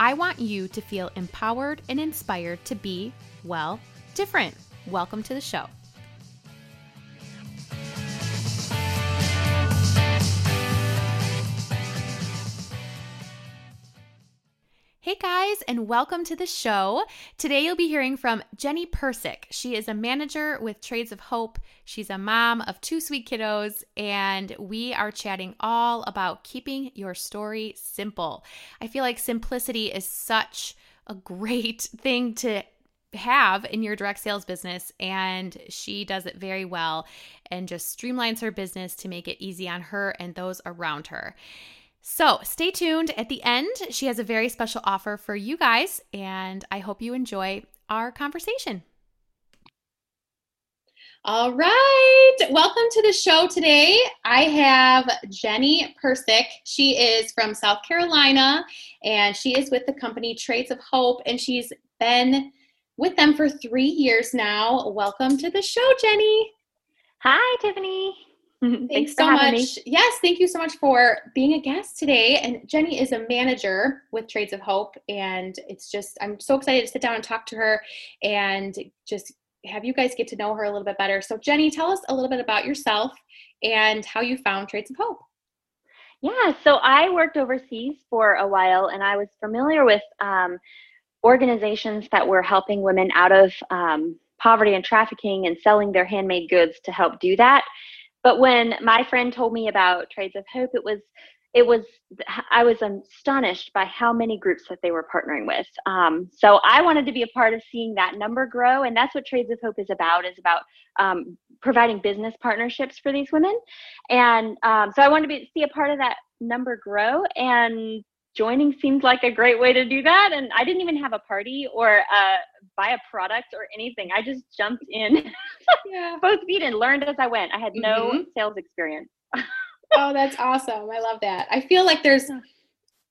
I want you to feel empowered and inspired to be, well, different. Welcome to the show. Hey guys, and welcome to the show. Today you'll be hearing from Jenny Persick. She is a manager with Trades of Hope. She's a mom of two sweet kiddos, and we are chatting all about keeping your story simple. I feel like simplicity is such a great thing to have in your direct sales business and she does it very well and just streamlines her business to make it easy on her and those around her. So stay tuned. At the end, she has a very special offer for you guys, and I hope you enjoy our conversation. All right. Welcome to the show today. I have Jenny Persick. She is from South Carolina and she is with the company Trades of Hope and she's been with them for three years now. Welcome to the show, Jenny. Hi, Tiffany. Thanks, Thanks so much. Me. Yes, thank you so much for being a guest today. And Jenny is a manager with Trades of Hope. And it's just, I'm so excited to sit down and talk to her and just have you guys get to know her a little bit better. So, Jenny, tell us a little bit about yourself and how you found Trades of Hope. Yeah, so I worked overseas for a while and I was familiar with um, organizations that were helping women out of um, poverty and trafficking and selling their handmade goods to help do that. But when my friend told me about Trades of Hope, it was it was I was astonished by how many groups that they were partnering with. Um, so I wanted to be a part of seeing that number grow, and that's what Trades of Hope is about. is about um, providing business partnerships for these women, and um, so I wanted to be, see a part of that number grow. And joining seemed like a great way to do that. And I didn't even have a party or uh, buy a product or anything. I just jumped in yeah. both feet and learned as I went. I had no mm-hmm. sales experience. oh, that's awesome. I love that. I feel like there's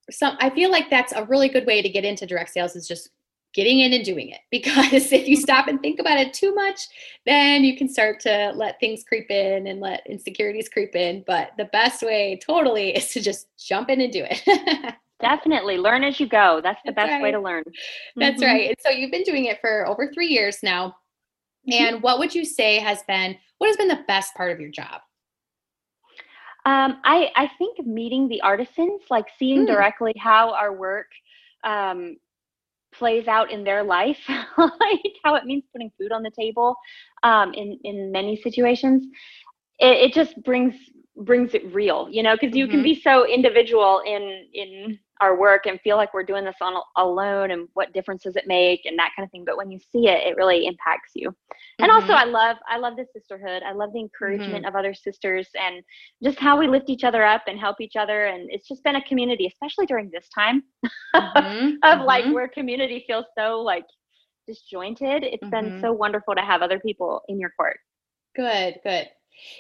some, I feel like that's a really good way to get into direct sales is just getting in and doing it because if you stop and think about it too much then you can start to let things creep in and let insecurities creep in but the best way totally is to just jump in and do it Definitely learn as you go. That's the That's best right. way to learn. That's mm-hmm. right. And so you've been doing it for over three years now. Mm-hmm. And what would you say has been what has been the best part of your job? Um, I I think meeting the artisans, like seeing mm. directly how our work um, plays out in their life, like how it means putting food on the table um, in in many situations. It, it just brings brings it real, you know, because you mm-hmm. can be so individual in in our work and feel like we're doing this on alone and what difference does it make and that kind of thing but when you see it it really impacts you mm-hmm. and also mm-hmm. i love i love the sisterhood i love the encouragement mm-hmm. of other sisters and just how we lift each other up and help each other and it's just been a community especially during this time mm-hmm. of like mm-hmm. where community feels so like disjointed It's been mm-hmm. so wonderful to have other people in your court good good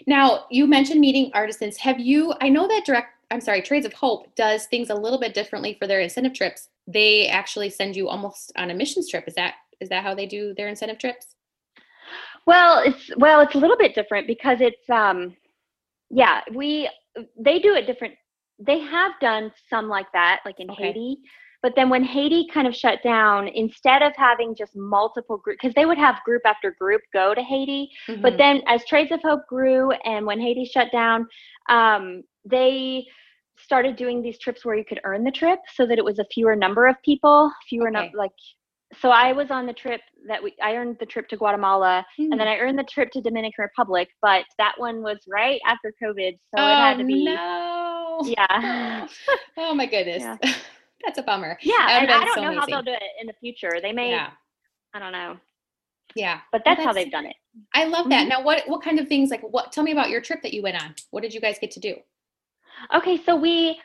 now you mentioned meeting artisans have you i know that direct I'm sorry, Trades of Hope does things a little bit differently for their incentive trips. They actually send you almost on a missions trip. Is that is that how they do their incentive trips? Well, it's well, it's a little bit different because it's um yeah, we they do it different. They have done some like that, like in okay. Haiti. But then when Haiti kind of shut down, instead of having just multiple groups, because they would have group after group go to Haiti, mm-hmm. but then as Trades of Hope grew and when Haiti shut down, um, they started doing these trips where you could earn the trip so that it was a fewer number of people, fewer okay. like so I was on the trip that we I earned the trip to Guatemala mm. and then hmm. I earned the trip to Dominican Republic, but that one was right after COVID, so oh, it had to be no. Yeah. oh my goodness. Yeah. That's a bummer. Yeah, and I don't so know amazing. how they'll do it in the future. They may yeah. I don't know. Yeah. But that's, well, that's, how they've done it. I love that. Mm-hmm. Now what what kind of things like what tell me about your trip that you went on. What did you guys get to do? Okay, so we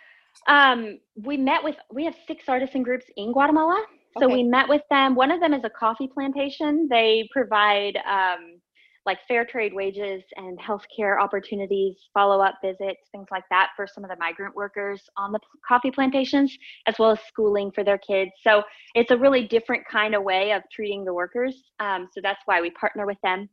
Um, we met with we have six artisan groups in Guatemala. So okay. we met with them. One of them is a coffee plantation. They provide um, like fair trade wages and healthcare opportunities, follow up visits, things like that for some of the migrant workers on the coffee plantations, as well as schooling for their kids. So it's a really different kind of way of treating the workers. Um, so that's why we partner with them.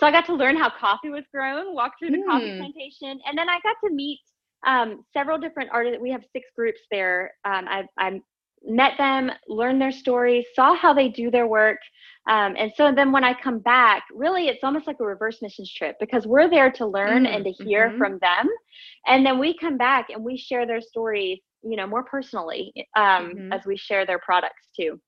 So I got to learn how coffee was grown, walk through the mm. coffee plantation, and then I got to meet um, several different artists. We have six groups there. Um, I, I met them, learned their stories, saw how they do their work. Um, and so then when I come back, really it's almost like a reverse missions trip because we're there to learn mm-hmm. and to hear mm-hmm. from them. And then we come back and we share their stories, you know, more personally um, mm-hmm. as we share their products too.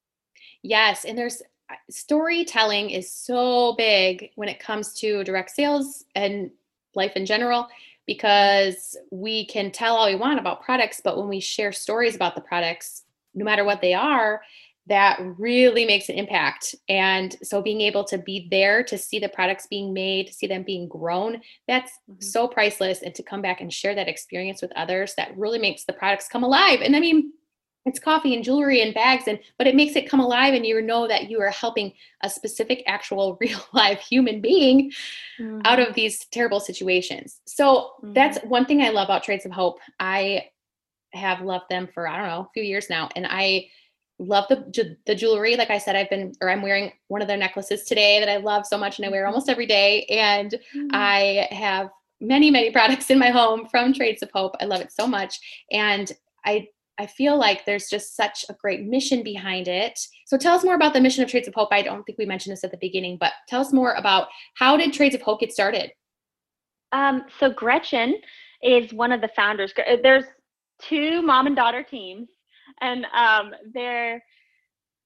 Yes. And there's uh, storytelling is so big when it comes to direct sales and life in general because we can tell all we want about products, but when we share stories about the products, no matter what they are, that really makes an impact. And so being able to be there to see the products being made, see them being grown, that's mm-hmm. so priceless. And to come back and share that experience with others, that really makes the products come alive. And I mean, it's coffee and jewelry and bags and but it makes it come alive and you know that you are helping a specific actual real life human being mm-hmm. out of these terrible situations so mm-hmm. that's one thing i love about trades of hope i have loved them for i don't know a few years now and i love the the jewelry like i said i've been or i'm wearing one of their necklaces today that i love so much and i wear mm-hmm. almost every day and mm-hmm. i have many many products in my home from trades of hope i love it so much and i I feel like there's just such a great mission behind it. So tell us more about the mission of Trades of Hope. I don't think we mentioned this at the beginning, but tell us more about how did Trades of Hope get started? Um, so Gretchen is one of the founders. Uh, there's two mom and daughter teams, and um, they're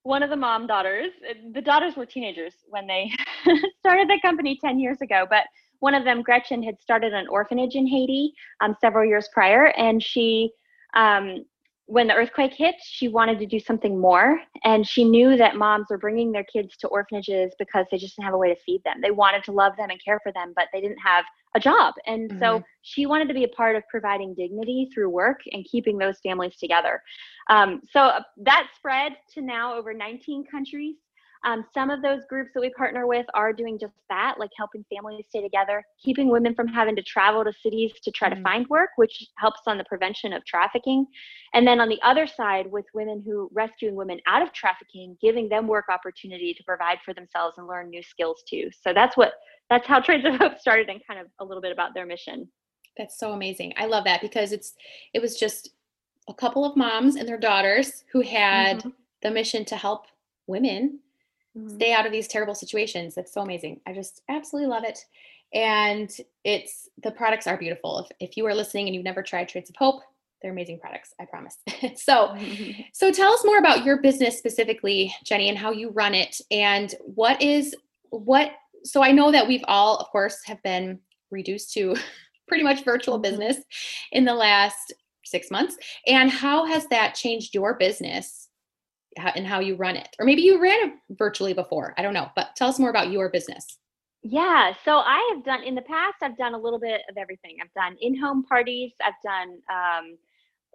one of the mom daughters. Uh, the daughters were teenagers when they started the company 10 years ago, but one of them, Gretchen, had started an orphanage in Haiti um, several years prior, and she um, when the earthquake hit, she wanted to do something more. And she knew that moms were bringing their kids to orphanages because they just didn't have a way to feed them. They wanted to love them and care for them, but they didn't have a job. And mm-hmm. so she wanted to be a part of providing dignity through work and keeping those families together. Um, so uh, that spread to now over 19 countries. Um, some of those groups that we partner with are doing just that, like helping families stay together, keeping women from having to travel to cities to try mm-hmm. to find work, which helps on the prevention of trafficking. And then on the other side, with women who rescuing women out of trafficking, giving them work opportunity to provide for themselves and learn new skills too. So that's what that's how Trades of Hope started, and kind of a little bit about their mission. That's so amazing. I love that because it's it was just a couple of moms and their daughters who had mm-hmm. the mission to help women mm-hmm. stay out of these terrible situations. That's so amazing. I just absolutely love it. And it's the products are beautiful. If, if you are listening and you've never tried Trades of Hope, they're amazing products, I promise. so, so tell us more about your business specifically, Jenny, and how you run it and what is what so I know that we've all of course have been reduced to pretty much virtual mm-hmm. business in the last 6 months. And how has that changed your business and how you run it. Or maybe you ran it virtually before. I don't know, but tell us more about your business. Yeah, so I have done in the past, I've done a little bit of everything. I've done in home parties, I've done um,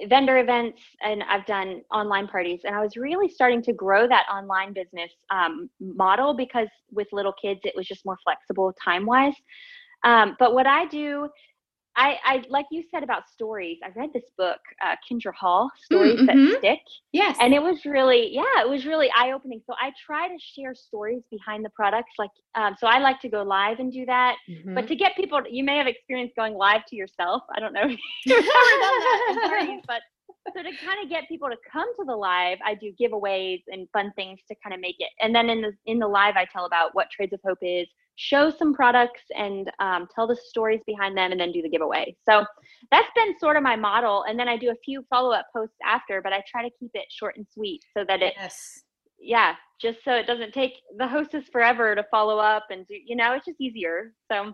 vendor events, and I've done online parties. And I was really starting to grow that online business um, model because with little kids, it was just more flexible time wise. Um, but what I do I, I like you said about stories. I read this book, uh, Kindra Hall, Stories mm-hmm. That Stick. Yes. And it was really, yeah, it was really eye opening. So I try to share stories behind the products. Like, um, so I like to go live and do that. Mm-hmm. But to get people, you may have experienced going live to yourself. I don't know if you've ever done that, but so to kind of get people to come to the live, I do giveaways and fun things to kind of make it. And then in the in the live, I tell about what Trades of Hope is, show some products and um, tell the stories behind them and then do the giveaway. So that's been sort of my model. And then I do a few follow up posts after, but I try to keep it short and sweet so that it, yes. yeah, just so it doesn't take the hostess forever to follow up and do, you know, it's just easier. So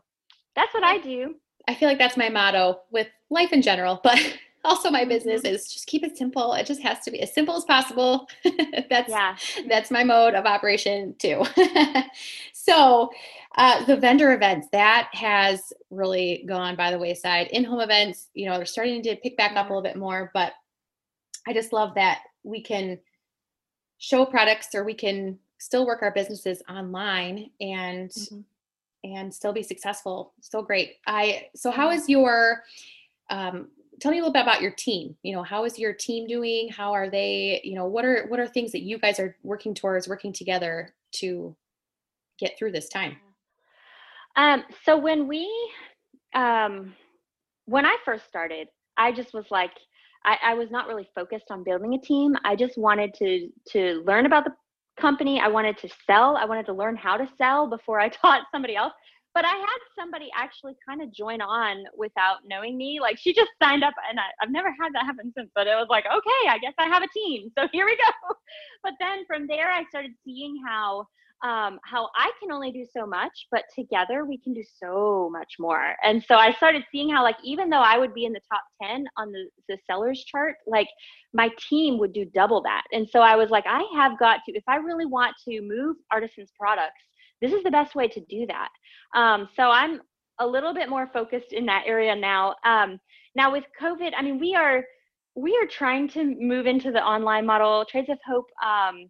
that's what I do. I feel like that's my motto with life in general, but also my business mm-hmm. is just keep it simple it just has to be as simple as possible that's yeah that's my mode of operation too so uh, the vendor events that has really gone by the wayside in-home events you know they're starting to pick back up a little bit more but I just love that we can show products or we can still work our businesses online and mm-hmm. and still be successful. So great. I so how is your um tell me a little bit about your team. You know, how is your team doing? How are they, you know, what are what are things that you guys are working towards working together to get through this time? Um so when we um when I first started, I just was like I, I was not really focused on building a team. I just wanted to to learn about the company. I wanted to sell. I wanted to learn how to sell before I taught somebody else. But I had somebody actually kind of join on without knowing me. Like she just signed up, and I, I've never had that happen since. But it was like, okay, I guess I have a team. So here we go. But then from there, I started seeing how um, how I can only do so much, but together we can do so much more. And so I started seeing how, like, even though I would be in the top 10 on the, the sellers chart, like my team would do double that. And so I was like, I have got to, if I really want to move artisans products, this is the best way to do that. Um, so I'm a little bit more focused in that area now. Um, now with COVID, I mean, we are we are trying to move into the online model. Trades of Hope um,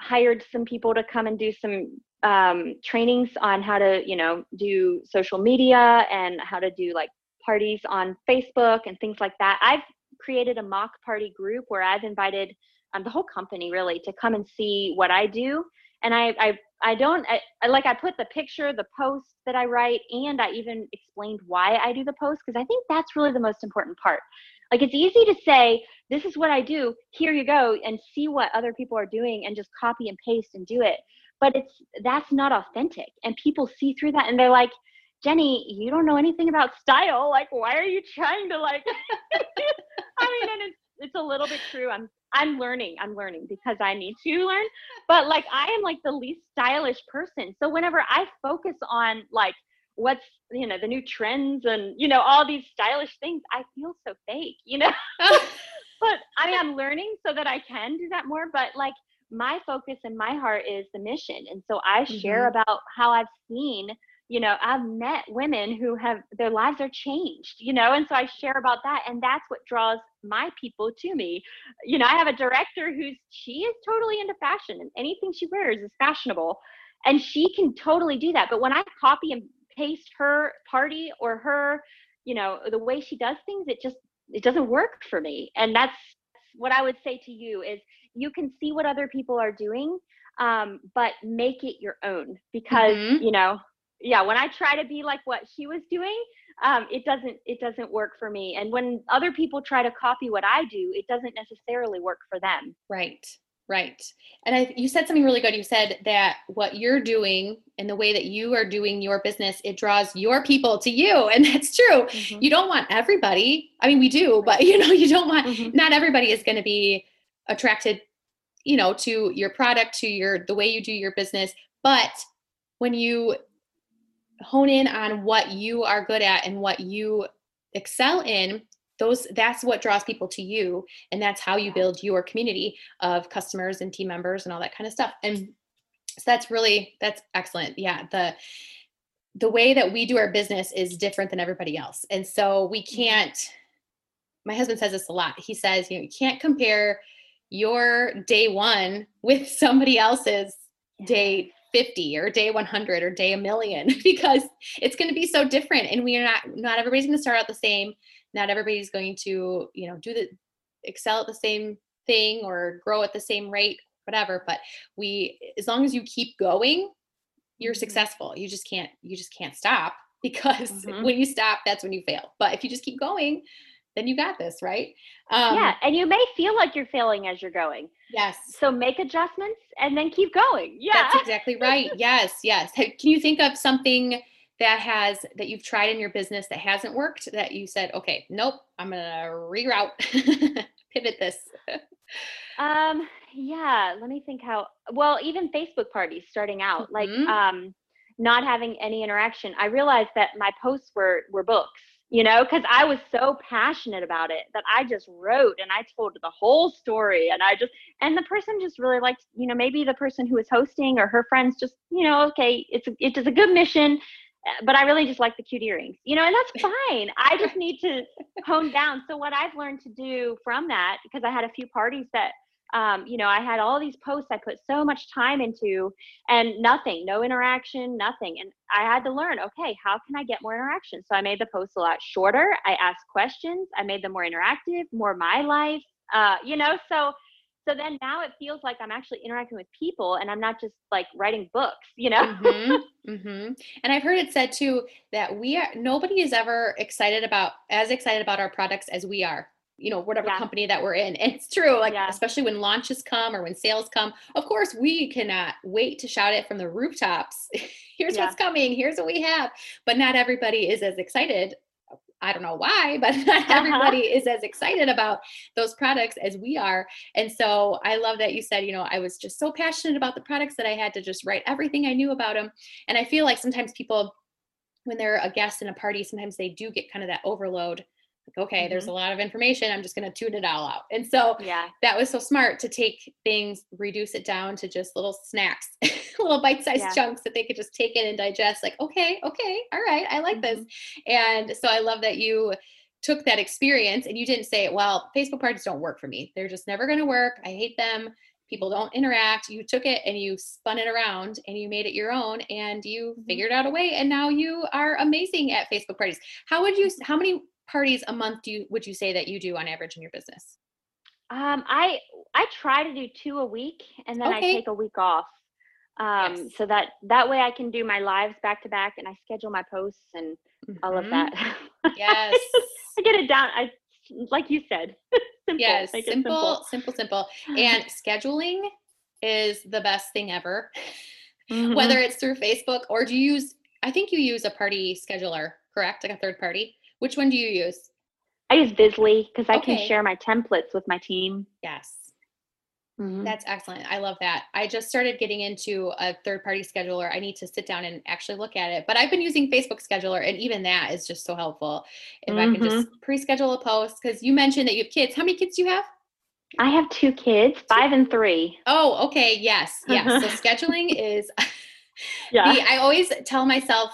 hired some people to come and do some um, trainings on how to, you know, do social media and how to do like parties on Facebook and things like that. I've created a mock party group where I've invited um, the whole company really to come and see what I do. And I, I, I don't I, like I put the picture, the post that I write, and I even explained why I do the post because I think that's really the most important part. Like it's easy to say, this is what I do, here you go, and see what other people are doing and just copy and paste and do it. But it's that's not authentic. And people see through that and they're like, Jenny, you don't know anything about style. Like, why are you trying to like I mean, and it's it's a little bit true. I'm I'm learning. I'm learning because I need to learn. But like I am like the least stylish person. So whenever I focus on like what's you know the new trends and you know all these stylish things i feel so fake you know but i mean i'm learning so that i can do that more but like my focus and my heart is the mission and so i share mm-hmm. about how i've seen you know i've met women who have their lives are changed you know and so i share about that and that's what draws my people to me you know i have a director who's she is totally into fashion and anything she wears is fashionable and she can totally do that but when i copy and paste her party or her you know the way she does things it just it doesn't work for me and that's what i would say to you is you can see what other people are doing um, but make it your own because mm-hmm. you know yeah when i try to be like what she was doing um, it doesn't it doesn't work for me and when other people try to copy what i do it doesn't necessarily work for them right Right. And I, you said something really good. You said that what you're doing and the way that you are doing your business, it draws your people to you. And that's true. Mm-hmm. You don't want everybody. I mean, we do, but you know, you don't want, mm-hmm. not everybody is going to be attracted, you know, to your product, to your, the way you do your business. But when you hone in on what you are good at and what you excel in, those that's what draws people to you and that's how you build your community of customers and team members and all that kind of stuff. And so that's really that's excellent. Yeah the the way that we do our business is different than everybody else. And so we mm-hmm. can't my husband says this a lot. He says you know you can't compare your day one with somebody else's day 50 or day 100 or day a million because it's going to be so different and we are not not everybody's going to start out the same not everybody's going to you know do the excel at the same thing or grow at the same rate whatever but we as long as you keep going you're mm-hmm. successful you just can't you just can't stop because mm-hmm. when you stop that's when you fail but if you just keep going then you got this right? Um, yeah and you may feel like you're failing as you're going. Yes. So make adjustments and then keep going. Yeah. That's exactly right. Yes yes. Can you think of something that has that you've tried in your business that hasn't worked that you said okay nope i'm gonna reroute pivot this. Um yeah let me think how well even facebook parties starting out mm-hmm. like um not having any interaction i realized that my posts were were books you know because i was so passionate about it that i just wrote and i told the whole story and i just and the person just really liked you know maybe the person who was hosting or her friends just you know okay it's it's a good mission eh, but I really just like the cute earrings, you know, and that's fine. I just need to hone down. So what I've learned to do from that, because I had a few parties that, um, you know, I had all these posts I put so much time into and nothing, no interaction, nothing. And I had to learn, okay, how can I get more interaction? So I made the posts a lot shorter. I asked questions. I made them more interactive, more my life, uh, you know, so so then now it feels like i'm actually interacting with people and i'm not just like writing books you know mm-hmm, mm-hmm. and i've heard it said too that we are nobody is ever excited about as excited about our products as we are you know whatever yeah. company that we're in and it's true like yeah. especially when launches come or when sales come of course we cannot wait to shout it from the rooftops here's yeah. what's coming here's what we have but not everybody is as excited I don't know why, but not uh-huh. everybody is as excited about those products as we are. And so I love that you said, you know, I was just so passionate about the products that I had to just write everything I knew about them. And I feel like sometimes people, when they're a guest in a party, sometimes they do get kind of that overload like, okay, mm-hmm. there's a lot of information. I'm just going to tune it all out. And so yeah, that was so smart to take things, reduce it down to just little snacks, little bite-sized yeah. chunks that they could just take in and digest. Like, okay, okay, all right, I like mm-hmm. this. And so I love that you took that experience and you didn't say, well, Facebook parties don't work for me. They're just never going to work. I hate them. People don't interact. You took it and you spun it around and you made it your own and you mm-hmm. figured out a way. And now you are amazing at Facebook parties. How would you, how many parties a month do you would you say that you do on average in your business? Um, I I try to do two a week, and then okay. I take a week off. Um, yes. so that that way I can do my lives back to back, and I schedule my posts and mm-hmm. all of that. Mm-hmm. Yes, I get it down. I like you said. simple. Yes, simple, simple, simple, simple. And scheduling is the best thing ever. Mm-hmm. Whether it's through Facebook or do you use? I think you use a party scheduler, correct? Like a third party. Which one do you use? I use Bizly because I okay. can share my templates with my team. Yes. Mm-hmm. That's excellent. I love that. I just started getting into a third party scheduler. I need to sit down and actually look at it. But I've been using Facebook scheduler, and even that is just so helpful. If mm-hmm. I can just mm-hmm. pre schedule a post, because you mentioned that you have kids. How many kids do you have? I have two kids, five and three. Oh, okay. Yes. Yes. so scheduling is, yeah. The, I always tell myself,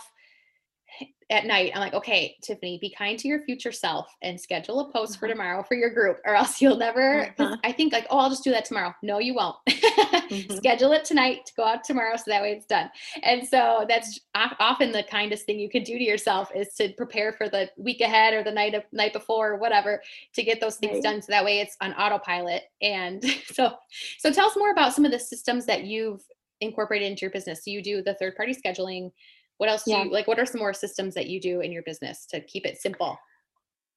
at night, I'm like, okay, Tiffany, be kind to your future self and schedule a post for mm-hmm. tomorrow for your group, or else you'll never. Uh-huh. I think like, oh, I'll just do that tomorrow. No, you won't. mm-hmm. Schedule it tonight to go out tomorrow, so that way it's done. And so that's often the kindest thing you can do to yourself is to prepare for the week ahead or the night of night before or whatever to get those things right. done. So that way it's on autopilot. And so, so tell us more about some of the systems that you've incorporated into your business. So you do the third party scheduling what else do you like? What are some more systems that you do in your business to keep it simple?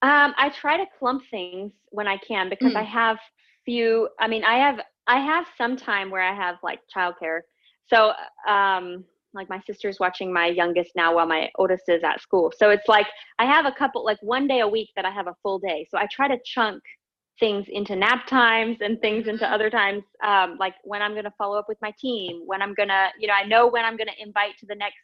Um, I try to clump things when I can because mm. I have few. I mean, I have I have some time where I have like childcare. So, um, like my sister's watching my youngest now while my oldest is at school. So it's like I have a couple, like one day a week that I have a full day. So I try to chunk things into nap times and things into mm-hmm. other times, um, like when I'm going to follow up with my team, when I'm going to, you know, I know when I'm going to invite to the next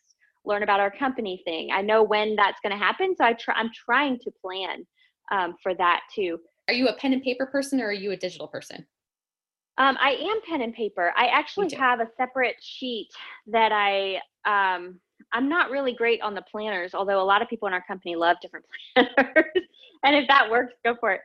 learn about our company thing. I know when that's going to happen, so I try. I'm trying to plan um, for that too. Are you a pen and paper person or are you a digital person? Um, I am pen and paper. I actually have a separate sheet that I. Um, I'm not really great on the planners, although a lot of people in our company love different planners. and if that works, go for it.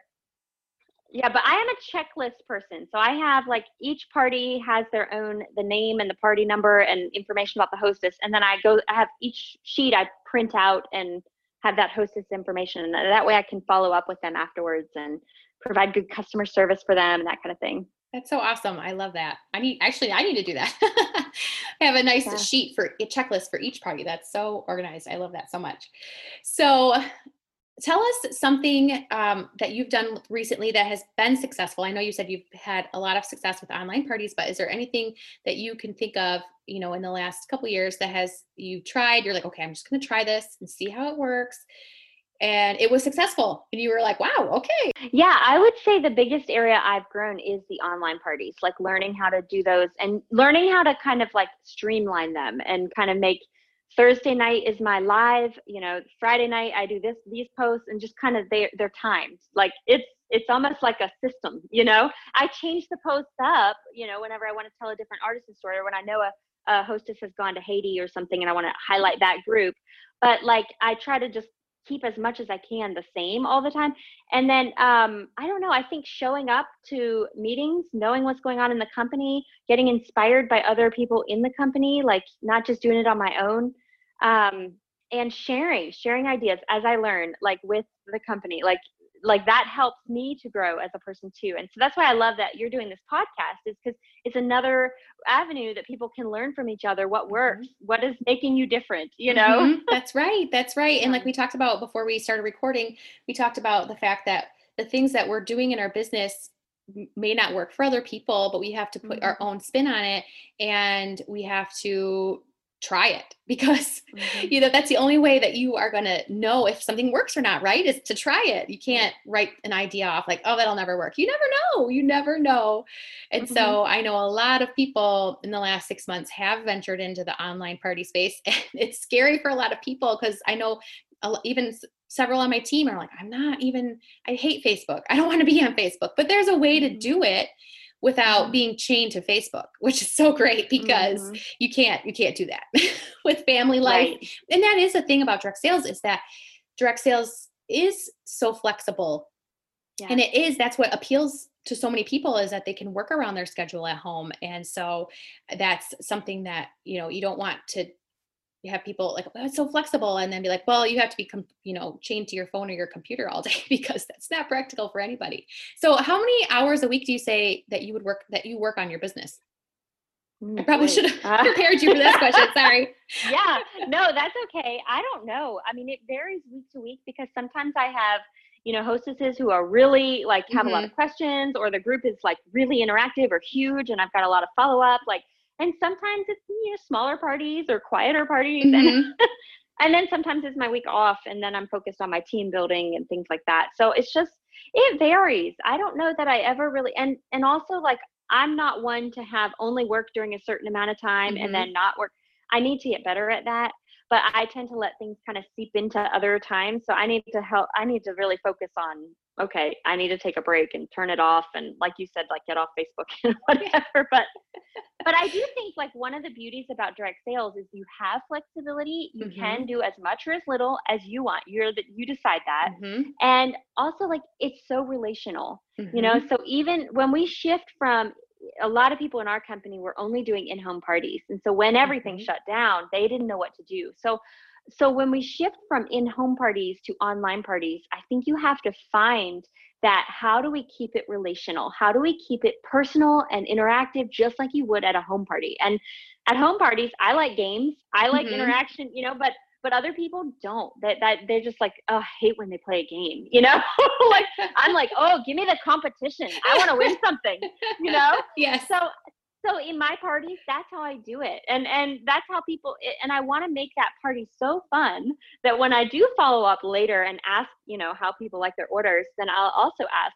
Yeah, but I am a checklist person. So I have like each party has their own the name and the party number and information about the hostess, and then I go I have each sheet I print out and have that hostess information, and that way I can follow up with them afterwards and provide good customer service for them and that kind of thing. That's so awesome. I love that. I need actually I need to do that. I have a nice yeah. sheet for a checklist for each party. That's so organized. I love that so much. So tell us something um, that you've done recently that has been successful. I know you said you've had a lot of success with online parties but is there anything that you can think of you know in the last couple years that has you tried? You're like okay i'm just going to try this and see how it works. And it was successful and you were like wow okay. Yeah i would say the biggest area i've grown is the online parties like learning how to do those and learning how to kind of like streamline them and kind of make Thursday night is my live, you know, Friday night I do this these posts and just kind of they they're timed. Like it's it's almost like a system, you know. I change the posts up, you know, whenever I want to tell a different artist's story or when I know a, a hostess has gone to Haiti or something and I want to highlight that group. But like I try to just keep as much as I can the same all the time. And then um, I don't know, I think showing up to meetings, knowing what's going on in the company, getting inspired by other people in the company, like not just doing it on my own. Um, and sharing, sharing ideas as I learn, like with the company. Like like that helps me to grow as a person too and so that's why i love that you're doing this podcast is because it's another avenue that people can learn from each other what works mm-hmm. what is making you different you know mm-hmm. that's right that's right and like we talked about before we started recording we talked about the fact that the things that we're doing in our business may not work for other people but we have to put mm-hmm. our own spin on it and we have to try it because mm-hmm. you know that's the only way that you are going to know if something works or not right is to try it you can't write an idea off like oh that'll never work you never know you never know and mm-hmm. so i know a lot of people in the last six months have ventured into the online party space and it's scary for a lot of people because i know even several on my team are like i'm not even i hate facebook i don't want to be on facebook but there's a way to mm-hmm. do it without mm-hmm. being chained to Facebook, which is so great because mm-hmm. you can't you can't do that with family life. Right. And that is the thing about direct sales is that direct sales is so flexible. Yeah. And it is that's what appeals to so many people is that they can work around their schedule at home. And so that's something that, you know, you don't want to you have people like oh, it's so flexible and then be like well you have to be com- you know chained to your phone or your computer all day because that's not practical for anybody so how many hours a week do you say that you would work that you work on your business I probably should have prepared you for this question. Sorry. Yeah, no, that's okay. I don't know. I mean, it varies week to week because sometimes I have, you know, hostesses who are really like have mm-hmm. a lot of mm-hmm. questions, or the group is like really interactive or huge, and I've got a lot of follow up. Like, and sometimes it's you know smaller parties or quieter parties mm-hmm. and and then sometimes it's my week off and then i'm focused on my team building and things like that so it's just it varies i don't know that i ever really and and also like i'm not one to have only work during a certain amount of time mm-hmm. and then not work i need to get better at that but i tend to let things kind of seep into other times so i need to help i need to really focus on okay, I need to take a break and turn it off and like you said, like get off Facebook and whatever. But but I do think like one of the beauties about direct sales is you have flexibility. You mm-hmm. can do as much or as little as you want. You're that you decide that. Mm-hmm. And also like it's so relational. Mm-hmm. You know, mm-hmm. so even when we shift from a lot of people in our company were only doing in-home parties. And so when everything mm-hmm. shut down, they didn't know what to do. So so when we shift from in-home parties to online parties i think you have to find that how do we keep it relational? How do we keep it personal and interactive just like you would at a home party? And at home parties i like games. I like mm-hmm. interaction you know but but other people don't. That that they're just like oh I hate when they play a game you know? Like i'm like oh give me the competition. I want to win something you know? Yeah so so in my parties that's how i do it and and that's how people and i want to make that party so fun that when i do follow up later and ask you know how people like their orders then i'll also ask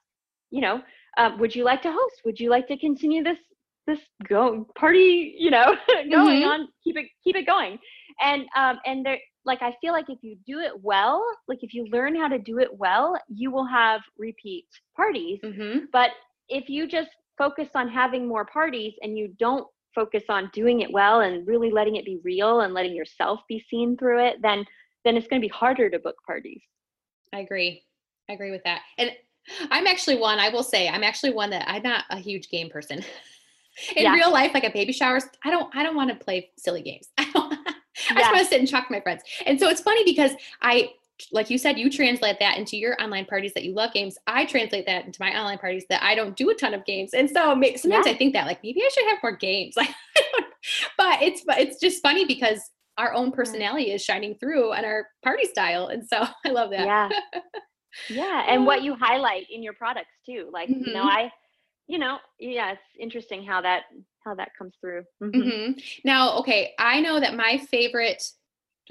you know um, would you like to host would you like to continue this this go party you know going mm-hmm. on keep it keep it going and um and there like i feel like if you do it well like if you learn how to do it well you will have repeat parties mm-hmm. but if you just focus on having more parties and you don't focus on doing it well and really letting it be real and letting yourself be seen through it, then then it's going to be harder to book parties. I agree. I agree with that. And I'm actually one, I will say, I'm actually one that I'm not a huge game person. In yeah. real life, like at baby showers, I don't I don't want to play silly games. I don't I just want to sit and talk to my friends. And so it's funny because I like you said, you translate that into your online parties that you love games. I translate that into my online parties that I don't do a ton of games. And so sometimes yeah. I think that like maybe I should have more games. Like, but it's it's just funny because our own personality is shining through on our party style, and so I love that. Yeah, yeah, and what you highlight in your products too. Like mm-hmm. you know, mm-hmm. I, you know, yeah, it's interesting how that how that comes through. Mm-hmm. Mm-hmm. Now, okay, I know that my favorite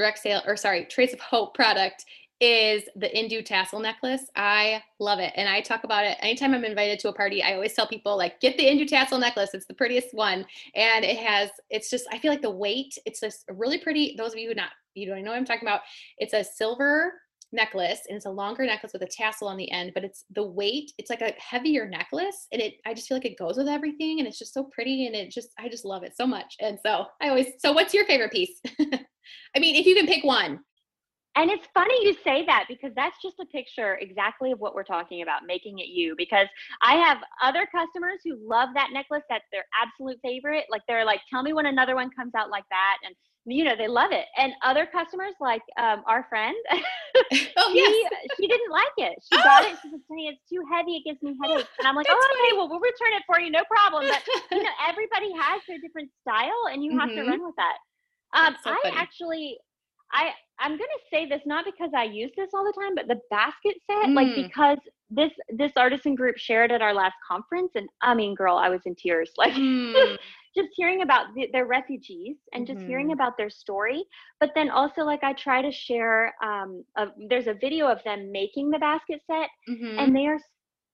direct sale or sorry, Trades of Hope product is the Indu tassel necklace. I love it. And I talk about it anytime I'm invited to a party. I always tell people like get the Indu tassel necklace. It's the prettiest one. And it has it's just I feel like the weight, it's just really pretty. Those of you who not you don't know what I'm talking about. It's a silver necklace and it's a longer necklace with a tassel on the end but it's the weight it's like a heavier necklace and it i just feel like it goes with everything and it's just so pretty and it just i just love it so much and so i always so what's your favorite piece i mean if you can pick one and it's funny you say that because that's just a picture exactly of what we're talking about, making it you. Because I have other customers who love that necklace. That's their absolute favorite. Like they're like, tell me when another one comes out like that. And you know, they love it. And other customers, like um, our friend, oh, she, she didn't like it. She oh. got it. She said, Jenny, it's too heavy. It gives me headaches. And I'm like, oh, okay, well, we'll return it for you. No problem. But, you know, everybody has their different style and you have mm-hmm. to run with that. Um, so I actually, I I'm gonna say this not because I use this all the time, but the basket set, mm. like because this this artisan group shared at our last conference, and I mean, girl, I was in tears. Like mm. just hearing about the, their refugees and just mm-hmm. hearing about their story, but then also like I try to share. Um, a, there's a video of them making the basket set, mm-hmm. and they are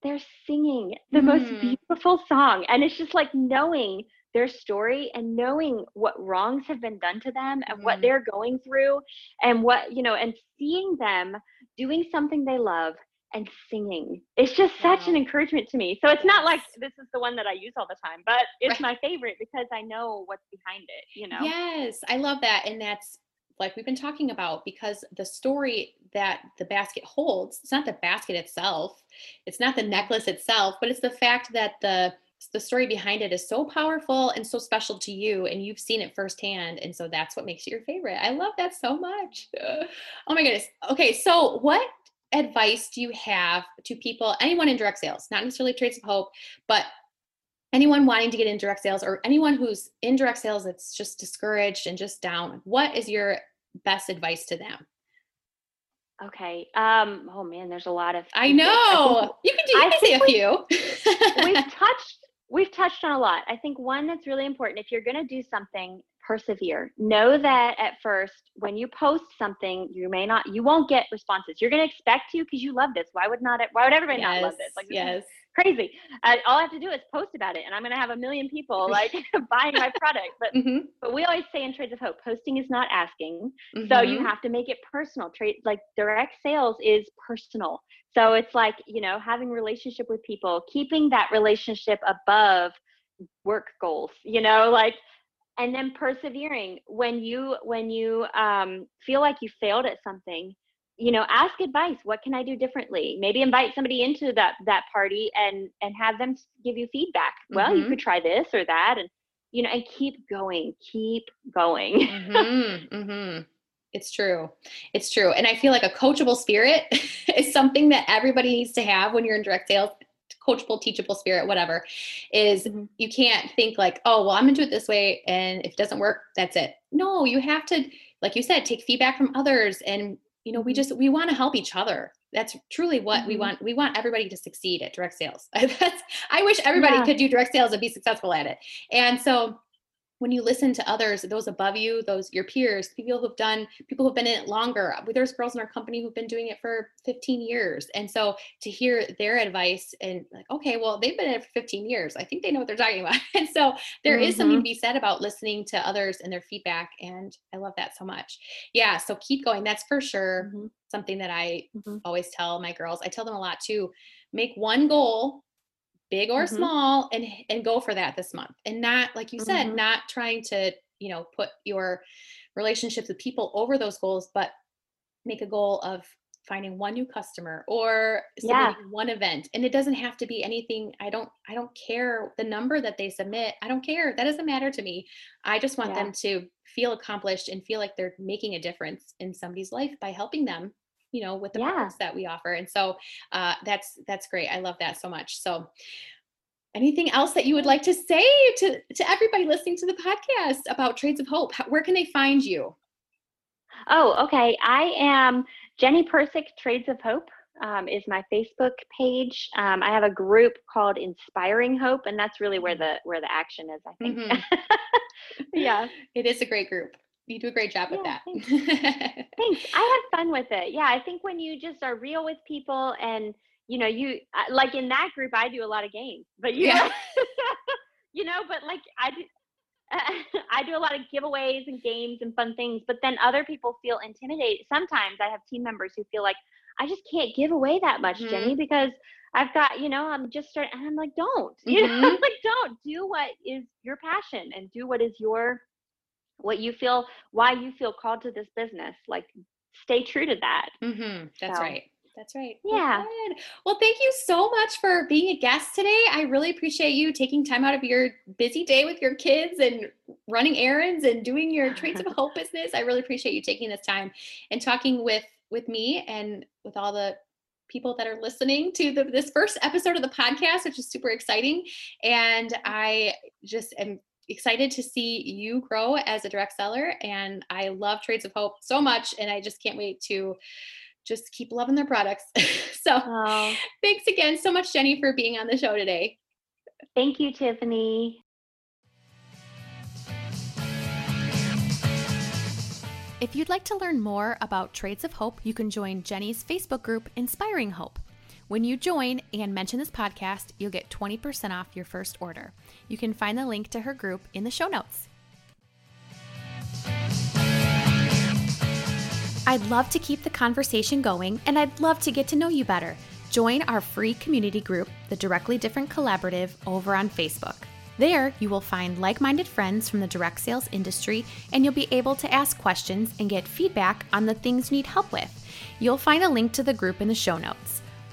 they're singing the most mm. beautiful song, and it's just like knowing their story and knowing what wrongs have been done to them and mm-hmm. what they're going through and what you know and seeing them doing something they love and singing it's just such wow. an encouragement to me so it's not like this is the one that i use all the time but it's right. my favorite because i know what's behind it you know yes i love that and that's like we've been talking about because the story that the basket holds it's not the basket itself it's not the necklace itself but it's the fact that the the story behind it is so powerful and so special to you and you've seen it firsthand and so that's what makes it your favorite i love that so much oh my goodness okay so what advice do you have to people anyone in direct sales not necessarily trades of hope but anyone wanting to get in direct sales or anyone who's in direct sales that's just discouraged and just down what is your best advice to them Okay. Um. Oh man, there's a lot of. I know. I think, you can do. You I can say a few. we've touched we've touched on a lot. I think one that's really important if you're going to do something, persevere. Know that at first, when you post something, you may not, you won't get responses. You're going to expect to because you love this. Why would not? Why would everybody yes, not love this? Like, this yes crazy. Uh, all I have to do is post about it, and I'm going to have a million people like buying my product. But mm-hmm. but we always say in Trades of Hope, posting is not asking. Mm-hmm. So you mm-hmm. have to make it personal. Trade like direct sales is personal. So it's like you know having relationship with people, keeping that relationship above work goals. You know, like and then persevering when you when you um, feel like you failed at something you know ask advice. What can i do differently? Maybe invite somebody into that that party and and have them give you feedback. Well mm-hmm. you could try this or that and you know and keep going keep going. Mm-hmm, mm-hmm. it's true. It's true. And i feel like a coachable spirit is something that everybody needs to have when you're in direct sales coachable teachable spirit whatever is mm-hmm. you can't think like oh well i'm gonna do it this way and if it doesn't work that's it. No you have to like you said take feedback from others and you know we just we want to help each other that's truly what mm-hmm. we want we want everybody to succeed at direct sales that's i wish everybody yeah. could do direct sales and be successful at it and so when you listen to others, those above you, those your peers, people who've done, people who've been in it longer. There's girls in our company who've been doing it for 15 years. And so to hear their advice and like, okay, well, they've been in it for 15 years. I think they know what they're talking about. And so there mm-hmm. is something to mm-hmm. be said about listening to others and their feedback. And I love that so much. Yeah. So keep going. That's for sure mm-hmm. something that I mm-hmm. always tell my girls. I tell them a lot too. Make one goal big or mm-hmm. small and and go for that this month and not like you said mm-hmm. not trying to you know put your relationships with people over those goals but make a goal of finding one new customer or yeah. one event and it doesn't have to be anything i don't i don't care the number that they submit i don't care that doesn't matter to me i just want yeah. them to feel accomplished and feel like they're making a difference in somebody's life by helping them you know with the yeah. products that we offer and so uh, that's that's great i love that so much so anything else that you would like to say to to everybody listening to the podcast about trades of hope where can they find you oh okay i am jenny persick trades of hope um, is my facebook page um, i have a group called inspiring hope and that's really where mm. the where the action is i think mm-hmm. yeah it is a great group you do a great job yeah, with that. Thanks. thanks. I have fun with it. Yeah, I think when you just are real with people and you know, you like in that group, I do a lot of games, but you yeah. know, you know, but like I do, I do a lot of giveaways and games and fun things, but then other people feel intimidated. Sometimes I have team members who feel like I just can't give away that much, mm-hmm. Jenny, because I've got, you know, I'm just starting, and I'm like, don't, you mm-hmm. know, like, don't do what is your passion and do what is your, what you feel, why you feel called to this business. Like, stay true to that. Mm-hmm. That's so. right. That's right. Yeah. Well, well, thank you so much for being a guest today. I really appreciate you taking time out of your busy day with your kids and running errands and doing your Trades of Hope business. I really appreciate you taking this time and talking with with me and with all the people that are listening to the, this first episode of the podcast, which is super exciting. And I just am excited to see you grow as a direct seller. And I love Trades of Hope so much. And I just can't wait to just keep loving their products. so oh. thanks again so much, Jenny, for being on the show today. Thank you, Tiffany. If you'd like to learn more about Trades of Hope, you can join Jenny's Facebook group, Inspiring Hope. When you join and mention this podcast, you'll get 20% off your first order. You can find the link to her group in the show notes. I'd love to keep the conversation going and I'd love to get to know you better. Join our free community group, the Directly Different Collaborative, over on Facebook. There, you will find like minded friends from the direct sales industry and you'll be able to ask questions and get feedback on the things you need help with. You'll find a link to the group in the show notes.